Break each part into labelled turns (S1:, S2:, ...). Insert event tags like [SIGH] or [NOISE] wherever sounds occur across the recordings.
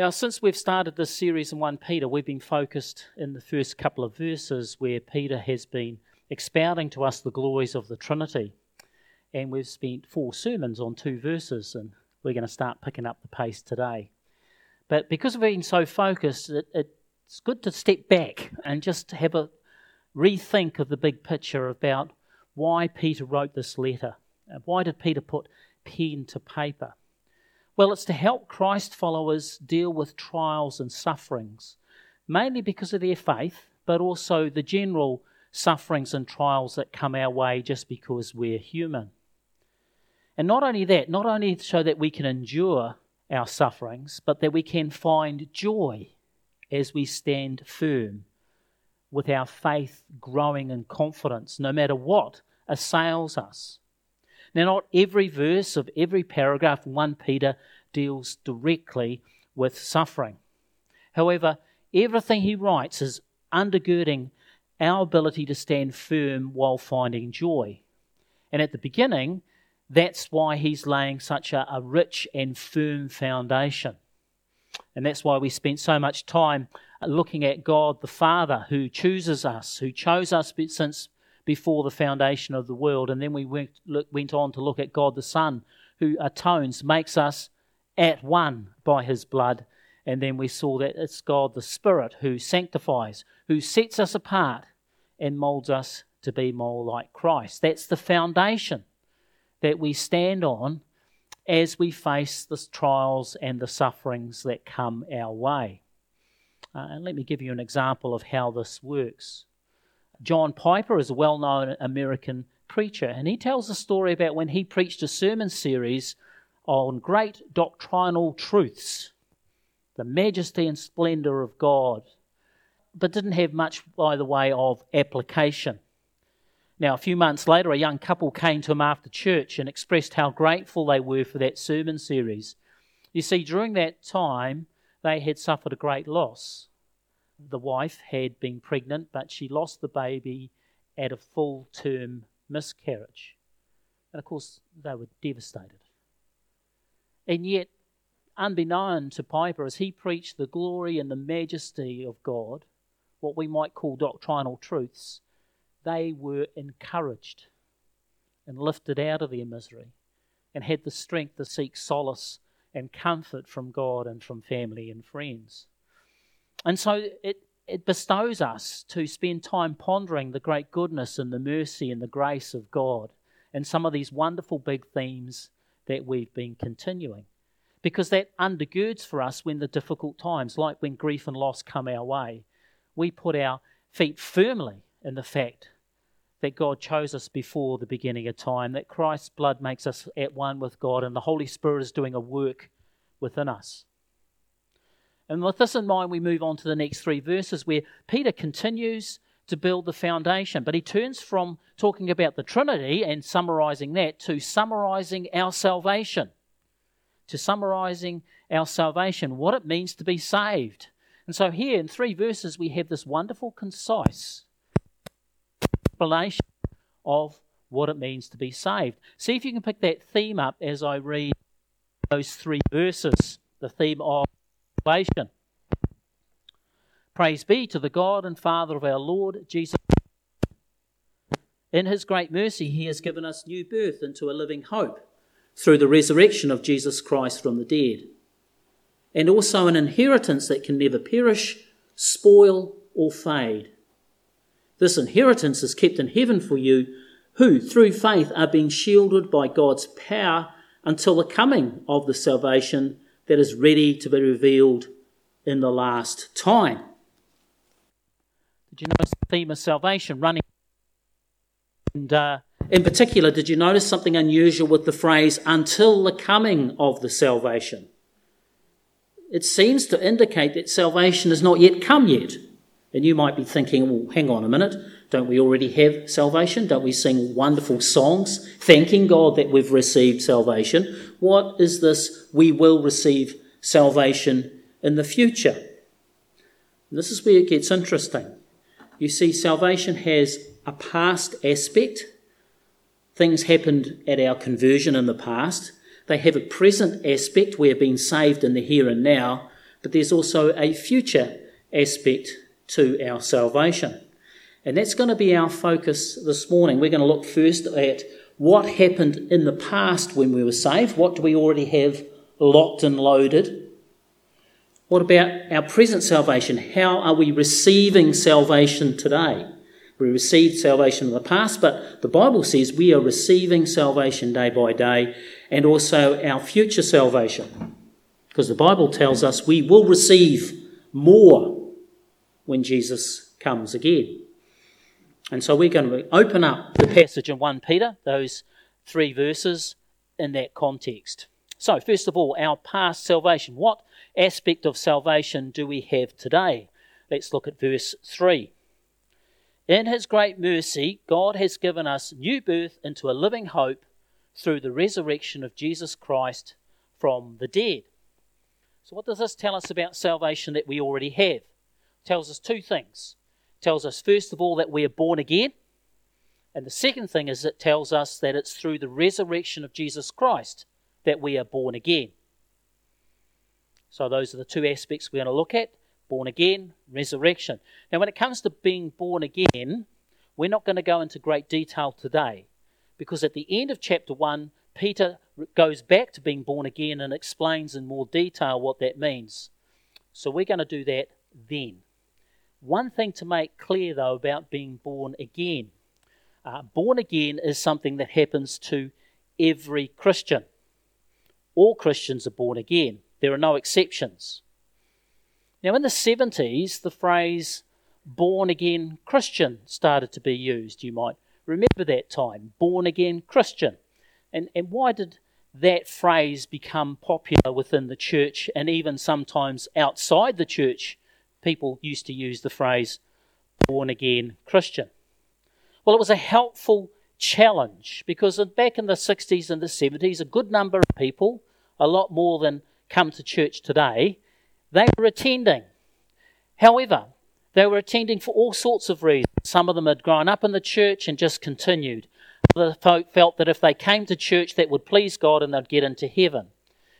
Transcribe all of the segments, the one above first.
S1: Now, since we've started this series in 1 Peter, we've been focused in the first couple of verses where Peter has been expounding to us the glories of the Trinity. And we've spent four sermons on two verses, and we're going to start picking up the pace today. But because we've been so focused, it, it's good to step back and just have a rethink of the big picture about why Peter wrote this letter. Why did Peter put pen to paper? Well, it's to help Christ followers deal with trials and sufferings, mainly because of their faith, but also the general sufferings and trials that come our way just because we're human. And not only that, not only so that we can endure our sufferings, but that we can find joy as we stand firm with our faith growing in confidence, no matter what assails us. Now, not every verse of every paragraph in 1 Peter deals directly with suffering. However, everything he writes is undergirding our ability to stand firm while finding joy. And at the beginning, that's why he's laying such a, a rich and firm foundation. And that's why we spent so much time looking at God the Father who chooses us, who chose us since before the foundation of the world. And then we went, went on to look at God the Son who atones, makes us at one by his blood. And then we saw that it's God the Spirit who sanctifies, who sets us apart and molds us to be more like Christ. That's the foundation that we stand on as we face the trials and the sufferings that come our way. Uh, and let me give you an example of how this works. John Piper is a well known American preacher, and he tells a story about when he preached a sermon series on great doctrinal truths, the majesty and splendor of God, but didn't have much by the way of application. Now, a few months later, a young couple came to him after church and expressed how grateful they were for that sermon series. You see, during that time, they had suffered a great loss the wife had been pregnant, but she lost the baby at a full term miscarriage. And of course, they were devastated. And yet, unbeknown to Piper, as he preached the glory and the majesty of God, what we might call doctrinal truths, they were encouraged and lifted out of their misery and had the strength to seek solace and comfort from God and from family and friends. And so it, it bestows us to spend time pondering the great goodness and the mercy and the grace of God and some of these wonderful big themes that we've been continuing. Because that undergirds for us when the difficult times, like when grief and loss come our way, we put our feet firmly in the fact that God chose us before the beginning of time, that Christ's blood makes us at one with God, and the Holy Spirit is doing a work within us. And with this in mind, we move on to the next three verses where Peter continues to build the foundation. But he turns from talking about the Trinity and summarizing that to summarizing our salvation. To summarizing our salvation, what it means to be saved. And so here in three verses, we have this wonderful, concise explanation of what it means to be saved. See if you can pick that theme up as I read those three verses the theme of salvation. Praise be to the God and Father of our Lord Jesus. In his great mercy, he has given us new birth into a living hope through the resurrection of Jesus Christ from the dead, and also an inheritance that can never perish, spoil, or fade. This inheritance is kept in heaven for you, who, through faith, are being shielded by God's power until the coming of the salvation that is ready to be revealed in the last time. Did you notice the theme of salvation running? And uh, in particular, did you notice something unusual with the phrase until the coming of the salvation? It seems to indicate that salvation has not yet come yet. And you might be thinking, well, hang on a minute. Don't we already have salvation? Don't we sing wonderful songs thanking God that we've received salvation? What is this? We will receive salvation in the future. And this is where it gets interesting. You see, salvation has a past aspect. Things happened at our conversion in the past. They have a present aspect. We're being saved in the here and now. but there's also a future aspect to our salvation. And that's going to be our focus this morning. We're going to look first at what happened in the past when we were saved. What do we already have locked and loaded? What about our present salvation? How are we receiving salvation today? We received salvation in the past, but the Bible says we are receiving salvation day by day and also our future salvation. Because the Bible tells us we will receive more when Jesus comes again. And so we're going to open up the passage in 1 Peter, those three verses in that context. So, first of all, our past salvation. What aspect of salvation do we have today? Let's look at verse 3. In his great mercy, God has given us new birth into a living hope through the resurrection of Jesus Christ from the dead. So, what does this tell us about salvation that we already have? It tells us two things. Tells us, first of all, that we are born again. And the second thing is it tells us that it's through the resurrection of Jesus Christ that we are born again. So, those are the two aspects we're going to look at born again, resurrection. Now, when it comes to being born again, we're not going to go into great detail today because at the end of chapter 1, Peter goes back to being born again and explains in more detail what that means. So we're going to do that then. One thing to make clear, though, about being born again uh, born again is something that happens to every Christian. All Christians are born again, there are no exceptions. Now, in the 70s, the phrase born again Christian started to be used. You might remember that time born again Christian. And, and why did that phrase become popular within the church and even sometimes outside the church? People used to use the phrase born again Christian. Well, it was a helpful challenge because back in the 60s and the 70s, a good number of people, a lot more than come to church today, they were attending. However, they were attending for all sorts of reasons. Some of them had grown up in the church and just continued. Other folk felt that if they came to church, that would please God and they'd get into heaven.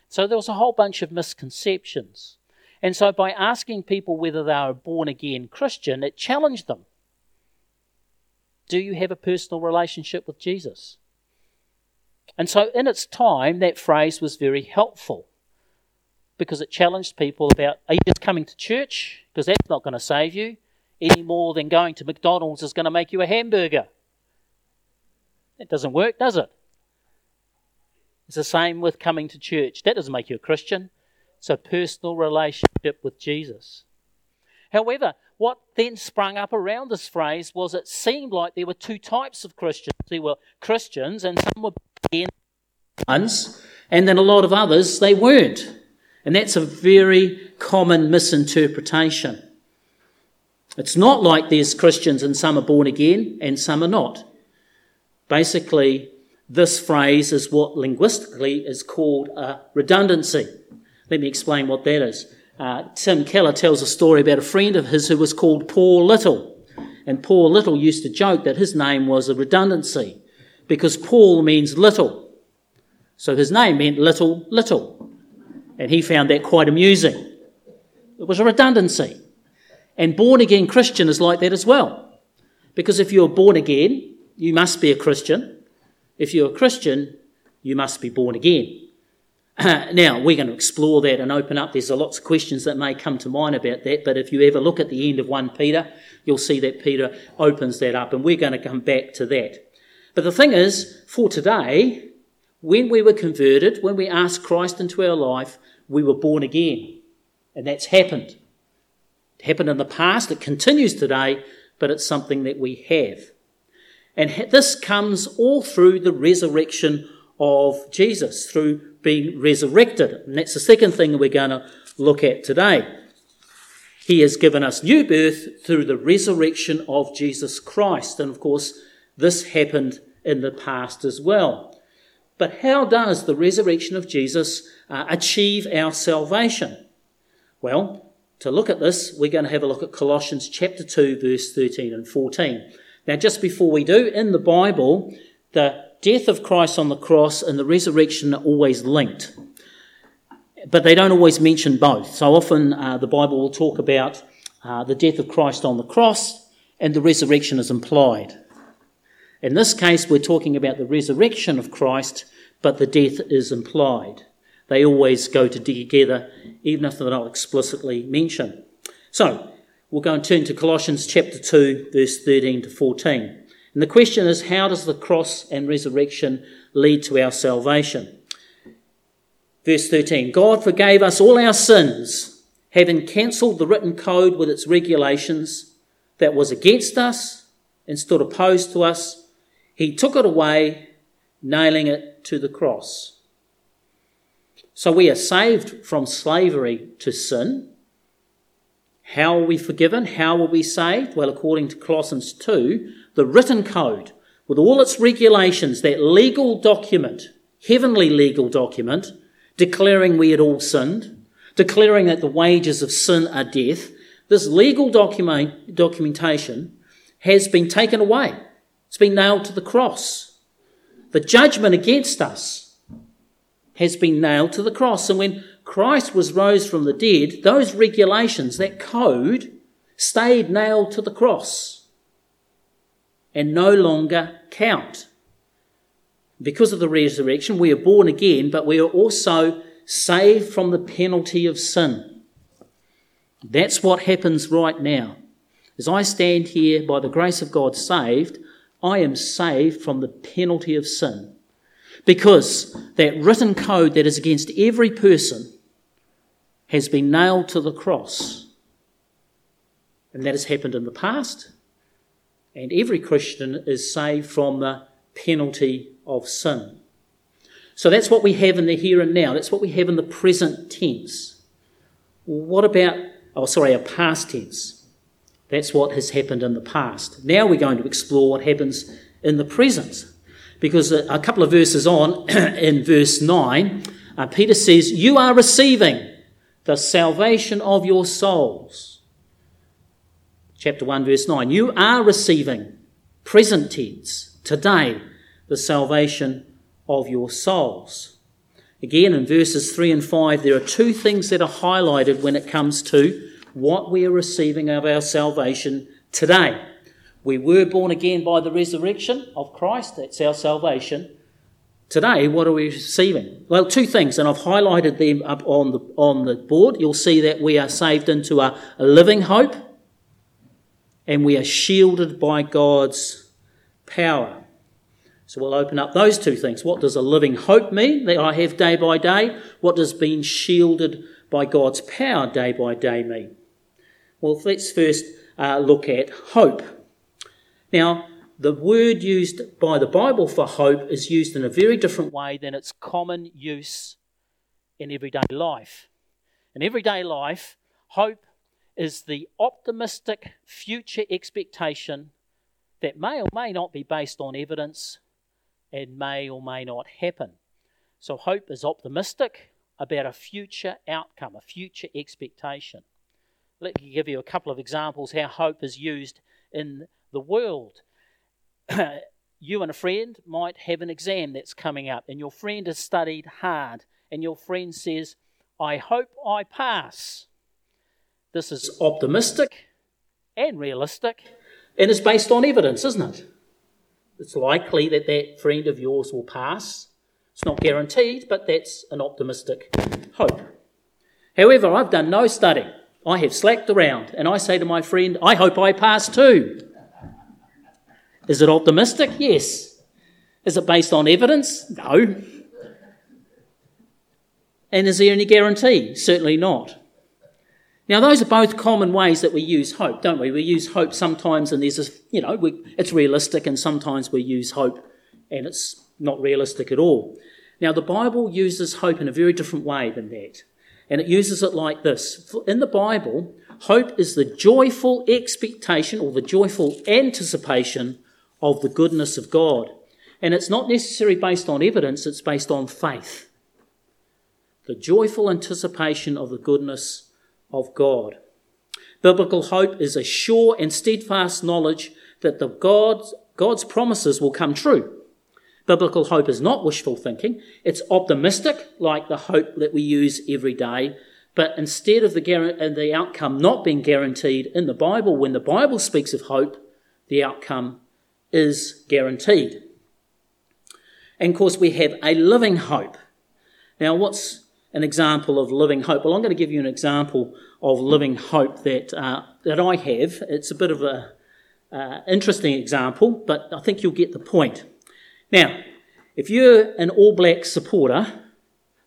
S1: So there was a whole bunch of misconceptions. And so by asking people whether they were born again Christian, it challenged them. Do you have a personal relationship with Jesus? And so in its time, that phrase was very helpful because it challenged people about are you just coming to church? Because that's not going to save you any more than going to McDonald's is going to make you a hamburger. It doesn't work, does it? It's the same with coming to church. That doesn't make you a Christian. A personal relationship with Jesus. However, what then sprung up around this phrase was it seemed like there were two types of Christians. There were Christians, and some were born again ones, and then a lot of others they weren't. And that's a very common misinterpretation. It's not like there's Christians and some are born again and some are not. Basically, this phrase is what linguistically is called a redundancy. Let me explain what that is. Uh, Tim Keller tells a story about a friend of his who was called Paul Little. And Paul Little used to joke that his name was a redundancy because Paul means little. So his name meant little, little and he found that quite amusing. It was a redundancy. And born again Christian is like that as well. Because if you're born again, you must be a Christian. If you're a Christian, you must be born again. [CLEARS THROAT] now, we're going to explore that and open up. There's lots of questions that may come to mind about that, but if you ever look at the end of 1 Peter, you'll see that Peter opens that up, and we're going to come back to that. But the thing is, for today, when we were converted, when we asked Christ into our life, we were born again. And that's happened. It happened in the past, it continues today, but it's something that we have. And this comes all through the resurrection of Jesus, through being resurrected. And that's the second thing we're going to look at today. He has given us new birth through the resurrection of Jesus Christ. And of course, this happened in the past as well. But how does the resurrection of Jesus uh, achieve our salvation? Well, to look at this, we're going to have a look at Colossians chapter 2, verse 13 and 14. Now, just before we do, in the Bible, the death of Christ on the cross and the resurrection are always linked. but they don't always mention both. So often uh, the Bible will talk about uh, the death of Christ on the cross and the resurrection is implied. In this case, we're talking about the resurrection of Christ, but the death is implied. They always go together, even if they're not explicitly mentioned. So, we'll go and turn to Colossians chapter 2, verse 13 to 14. And the question is how does the cross and resurrection lead to our salvation? Verse 13 God forgave us all our sins, having cancelled the written code with its regulations that was against us and stood opposed to us. He took it away, nailing it to the cross. So we are saved from slavery to sin. How are we forgiven? How are we saved? Well, according to Colossians 2, the written code, with all its regulations, that legal document, heavenly legal document, declaring we had all sinned, declaring that the wages of sin are death, this legal document, documentation has been taken away. It's been nailed to the cross. The judgment against us has been nailed to the cross. And when Christ was rose from the dead, those regulations, that code, stayed nailed to the cross and no longer count. Because of the resurrection, we are born again, but we are also saved from the penalty of sin. That's what happens right now. As I stand here by the grace of God saved, I am saved from the penalty of sin. Because that written code that is against every person has been nailed to the cross. And that has happened in the past. And every Christian is saved from the penalty of sin. So that's what we have in the here and now. That's what we have in the present tense. What about, oh, sorry, a past tense? That's what has happened in the past. Now we're going to explore what happens in the present. Because a, couple of verses on, [CLEARS THROAT] in verse 9, uh, Peter says, You are receiving the salvation of your souls. Chapter 1, verse 9. You are receiving, present tense, today, the salvation of your souls. Again, in verses 3 and 5, there are two things that are highlighted when it comes to what we are receiving of our salvation today. We were born again by the resurrection of Christ, that's our salvation. Today, what are we receiving? Well, two things, and I've highlighted them up on the, on the board. You'll see that we are saved into a, a living hope, and we are shielded by God's power. So we'll open up those two things. What does a living hope mean that I have day by day? What does being shielded by God's power day by day mean? Well, let's first uh, look at hope. Now, the word used by the Bible for hope is used in a very different way than its common use in everyday life. In everyday life, hope is the optimistic future expectation that may or may not be based on evidence and may or may not happen. So, hope is optimistic about a future outcome, a future expectation. Let me give you a couple of examples how hope is used in the world. [CLEARS THROAT] you and a friend might have an exam that's coming up, and your friend has studied hard, and your friend says, I hope I pass. This is optimistic and realistic, and it's based on evidence, isn't it? It's likely that that friend of yours will pass. It's not guaranteed, but that's an optimistic hope. However, I've done no study. I have slacked around, and I say to my friend, I hope I pass too. Is it optimistic? Yes. Is it based on evidence? No. And is there any guarantee? Certainly not. Now, those are both common ways that we use hope, don't we? We use hope sometimes, and there's a, you know, we, it's realistic, and sometimes we use hope and it's not realistic at all. Now, the Bible uses hope in a very different way than that. And it uses it like this. In the Bible, hope is the joyful expectation or the joyful anticipation of the goodness of God. And it's not necessarily based on evidence, it's based on faith. The joyful anticipation of the goodness of God. Biblical hope is a sure and steadfast knowledge that the God's, God's promises will come true. Biblical hope is not wishful thinking. It's optimistic, like the hope that we use every day. But instead of the, the outcome not being guaranteed in the Bible, when the Bible speaks of hope, the outcome is guaranteed. And of course, we have a living hope. Now, what's an example of living hope? Well, I'm going to give you an example of living hope that, uh, that I have. It's a bit of a uh, interesting example, but I think you'll get the point. Now, if you're an All Black supporter,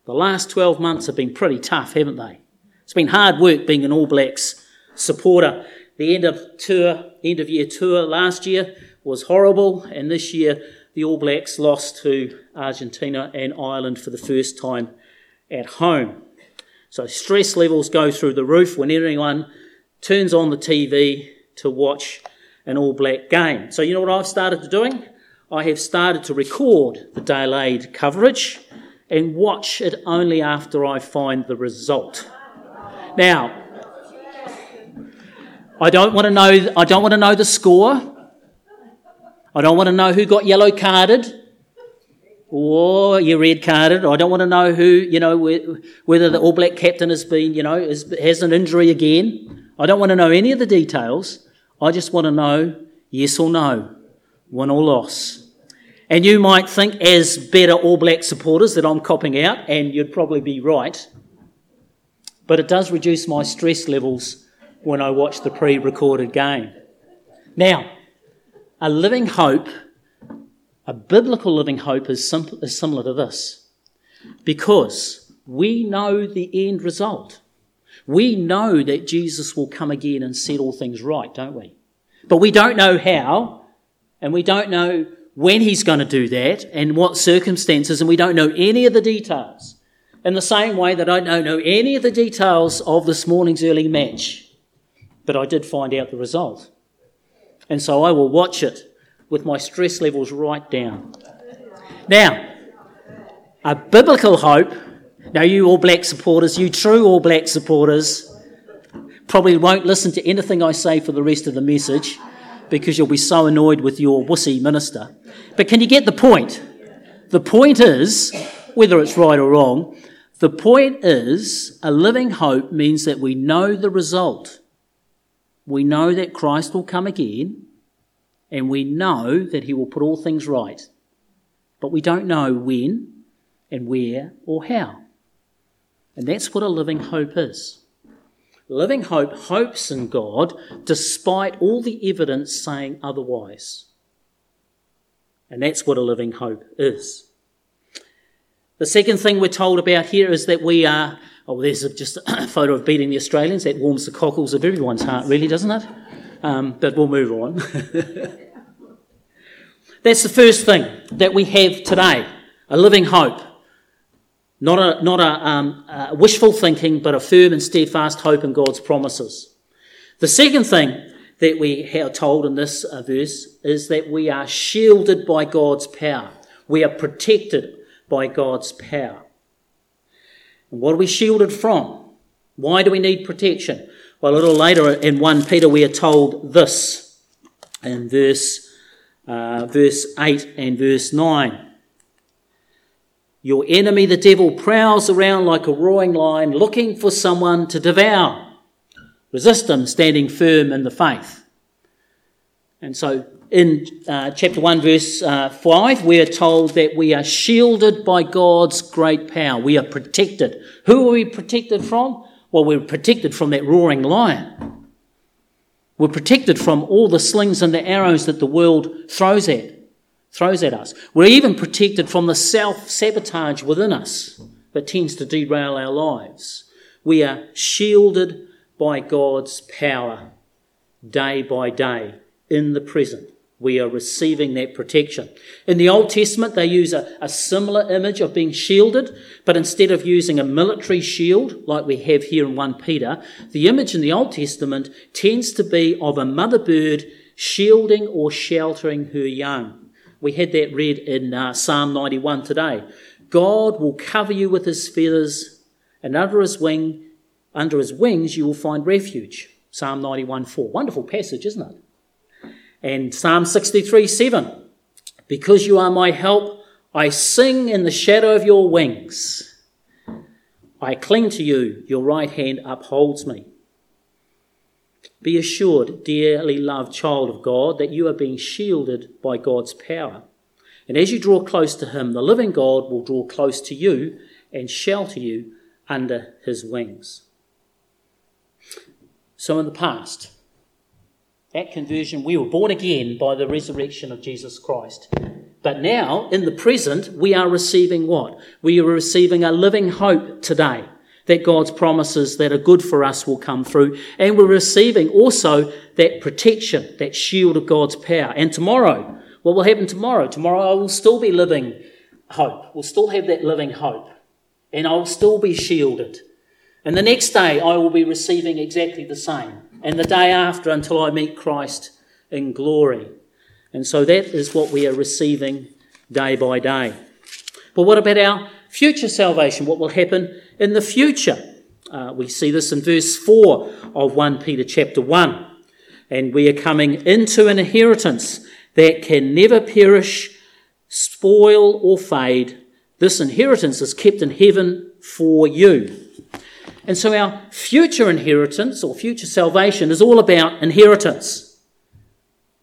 S1: the last 12 months have been pretty tough, haven't they? It's been hard work being an All Blacks supporter. The end of tour, end of year tour last year was horrible, and this year the All Blacks lost to Argentina and Ireland for the first time at home. So stress levels go through the roof when anyone turns on the TV to watch an All Black game. So you know what I've started to doing? I have started to record the delayed coverage and watch it only after I find the result. Now, I don't want to know I don't want to know the score. I don't want to know who got yellow carded or you're red carded. I don't want to know who, you know, whether the All Black captain has been, you know, has an injury again. I don't want to know any of the details. I just want to know yes or no, win or loss. And you might think, as better All Black supporters, that I'm copping out, and you'd probably be right. But it does reduce my stress levels when I watch the pre recorded game. Now, a living hope, a biblical living hope, is, is similar to this because we know the end result. We know that Jesus will come again and set all things right, don't we? But we don't know how, and we don't know when he's going to do that and what circumstances, and we don't know any of the details. In the same way that I don't know any of the details of this morning's early match, but I did find out the result. And so I will watch it with my stress levels right down. Now, a biblical hope. Now, you All Black supporters, you true All Black supporters, probably won't listen to anything I say for the rest of the message because you'll be so annoyed with your wussy minister. But can you get the point? The point is, whether it's right or wrong, the point is a living hope means that we know the result. We know that Christ will come again, and we know that he will put all things right. But we don't know when and where or how. And that's what a living hope is. Living hope hopes in God despite all the evidence saying otherwise. And that's what a living hope is. The second thing we're told about here is that we are, oh, there's just a [CLEARS THROAT] photo of beating the Australians. That warms the cockles of everyone's heart, really, doesn't it? Um, but we'll move on. [LAUGHS] That's the first thing that we have today a living hope. Not a, not a, um, a wishful thinking, but a firm and steadfast hope in God's promises. The second thing that we are told in this uh, verse is that we are shielded by God's power. We are protected by God's power. What are we shielded from? Why do we need protection? Well, a little later in 1 Peter, we are told this in verse, uh, verse 8 and verse 9. Your enemy, the devil, prowls around like a roaring lion looking for someone to devour. Resist him, standing firm in the faith. And so in uh, chapter 1, verse uh, 5, we are told that we are shielded by God's great power. We are protected. Who are we protected from? Well, we're protected from that roaring lion. We're protected from all the slings and the arrows that the world throws at throws at us. We're even protected from the self sabotage within us that tends to derail our lives. We are shielded by God's power day by day in the present. We are receiving that protection. In the Old Testament, they use a, a, similar image of being shielded, but instead of using a military shield like we have here in 1 Peter, the image in the Old Testament tends to be of a mother bird shielding or sheltering her young. We had that read in uh, Psalm 91 today. God will cover you with his feathers, and under his wing, under his wings, you will find refuge. Psalm 91 4. Wonderful passage, isn't it? And Psalm 63 7. Because you are my help, I sing in the shadow of your wings. I cling to you, your right hand upholds me. Be assured, dearly loved child of God, that you are being shielded by God's power. And as you draw close to Him, the living God will draw close to you and shelter you under His wings. So, in the past, at conversion, we were born again by the resurrection of Jesus Christ. But now, in the present, we are receiving what? We are receiving a living hope today that God's promises that are good for us will come through. And we're receiving also that protection, that shield of God's power. And tomorrow, what will happen tomorrow? Tomorrow I will still be living hope. We'll still have that living hope. And I will still be shielded. And the next day I will be receiving exactly the same. And the day after until I meet Christ in glory. And so that is what we are receiving day by day. But what about our future salvation? What will happen in the future? Uh, we see this in verse 4 of 1 Peter chapter 1. And we are coming into an inheritance that can never perish, spoil, or fade. This inheritance is kept in heaven for you. And so our future inheritance or future salvation is all about inheritance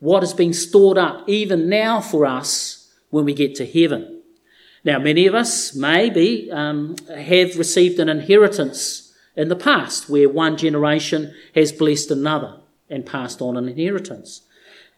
S1: what is being stored up even now for us when we get to heaven. Now, many of us maybe um, have received an inheritance in the past where one generation has blessed another and passed on an inheritance.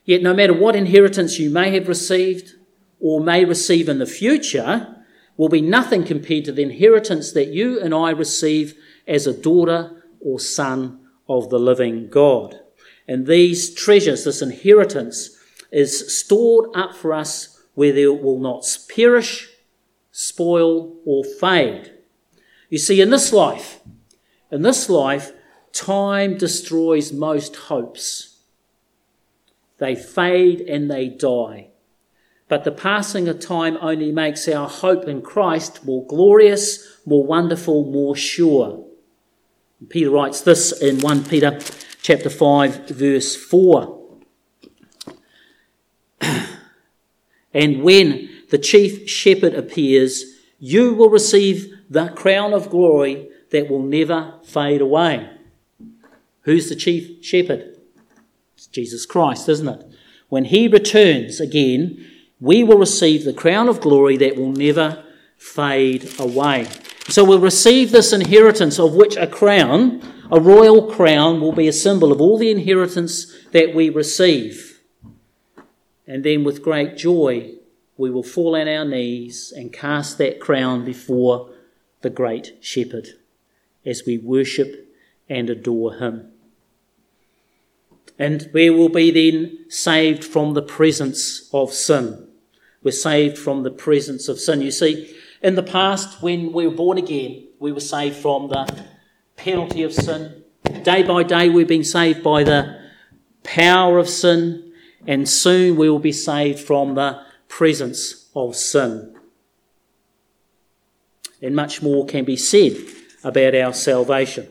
S1: Yet, no matter what inheritance you may have received or may receive in the future, will be nothing compared to the inheritance that you and I receive as a daughter or son of the living God. And these treasures, this inheritance, is stored up for us where they will not perish, spoil, or fade. You see, in this life, in this life, time destroys most hopes. They fade and they die. But the passing of time only makes our hope in Christ more glorious, more wonderful, more sure. Peter writes this in 1 Peter chapter 5, verse 4. [CLEARS THROAT] and when the chief shepherd appears, you will receive the crown of glory that will never fade away. Who's the chief shepherd? It's Jesus Christ, isn't it? When he returns again, we will receive the crown of glory that will never fade away. So we'll receive this inheritance of which a crown a royal crown will be a symbol of all the inheritance that we receive. And then, with great joy, we will fall on our knees and cast that crown before the great shepherd as we worship and adore him. And we will be then saved from the presence of sin. We're saved from the presence of sin. You see, in the past, when we were born again, we were saved from the penalty of sin. Day by day, we've been saved by the power of sin, and soon we will be saved from the presence of sin. And much more can be said about our salvation.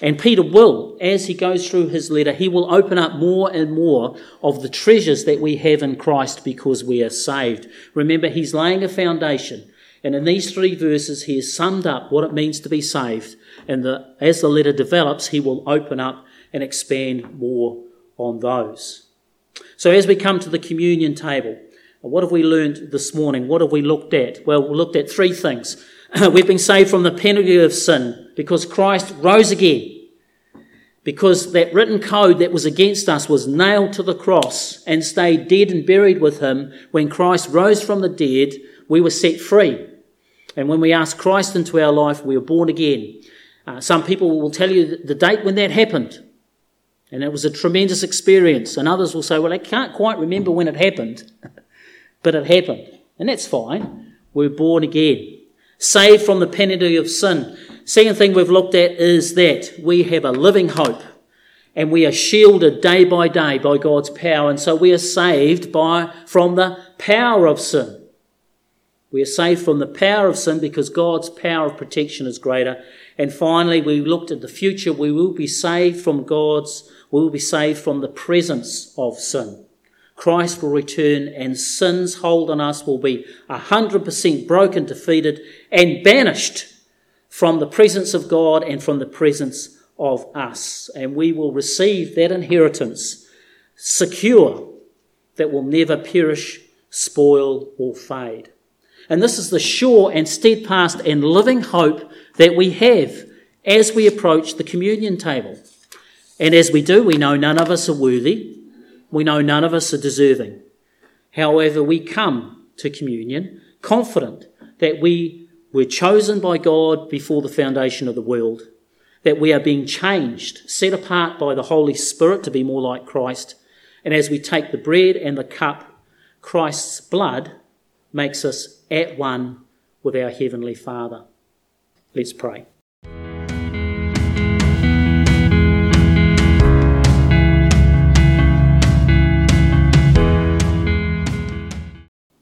S1: And Peter will, as he goes through his letter, he will open up more and more of the treasures that we have in Christ because we are saved. Remember, he's laying a foundation. And in these three verses, he has summed up what it means to be saved and the, as the letter develops, he will open up and expand more on those. So as we come to the communion table, what have we learned this morning? What have we looked at? Well, we looked at three things. [CLEARS THROAT] We've been saved from the penalty of sin because Christ rose again. Because that written code that was against us was nailed to the cross and stayed dead and buried with him. When Christ rose from the dead, we were set free. And when we ask Christ into our life, we are born again. Uh, some people will tell you the date when that happened, and it was a tremendous experience. And others will say, well, I can't quite remember when it happened, [LAUGHS] but it happened. And that's fine. We're born again, saved from the penalty of sin. Second thing we've looked at is that we have a living hope and we are shielded day by day by God's power. And so we are saved by, from the power of sin. We are saved from the power of sin because God's power of protection is greater. And finally, we looked at the future. We will be saved from God's, we will be saved from the presence of sin.
S2: Christ will return and sin's hold on us will be 100% broken, defeated, and banished from the presence of God and from the presence of us. And we will receive that inheritance secure that will never perish, spoil, or fade. And this is the sure and steadfast and living hope that we have as we approach the communion table. And as we do, we know none of us are worthy. We know none of us are deserving. However, we come to communion confident that we were chosen by God before the foundation of the world, that we are being changed, set apart by the Holy Spirit to be more like Christ. And as we take the bread and the cup, Christ's blood makes us at one with our Heavenly Father. Let's pray.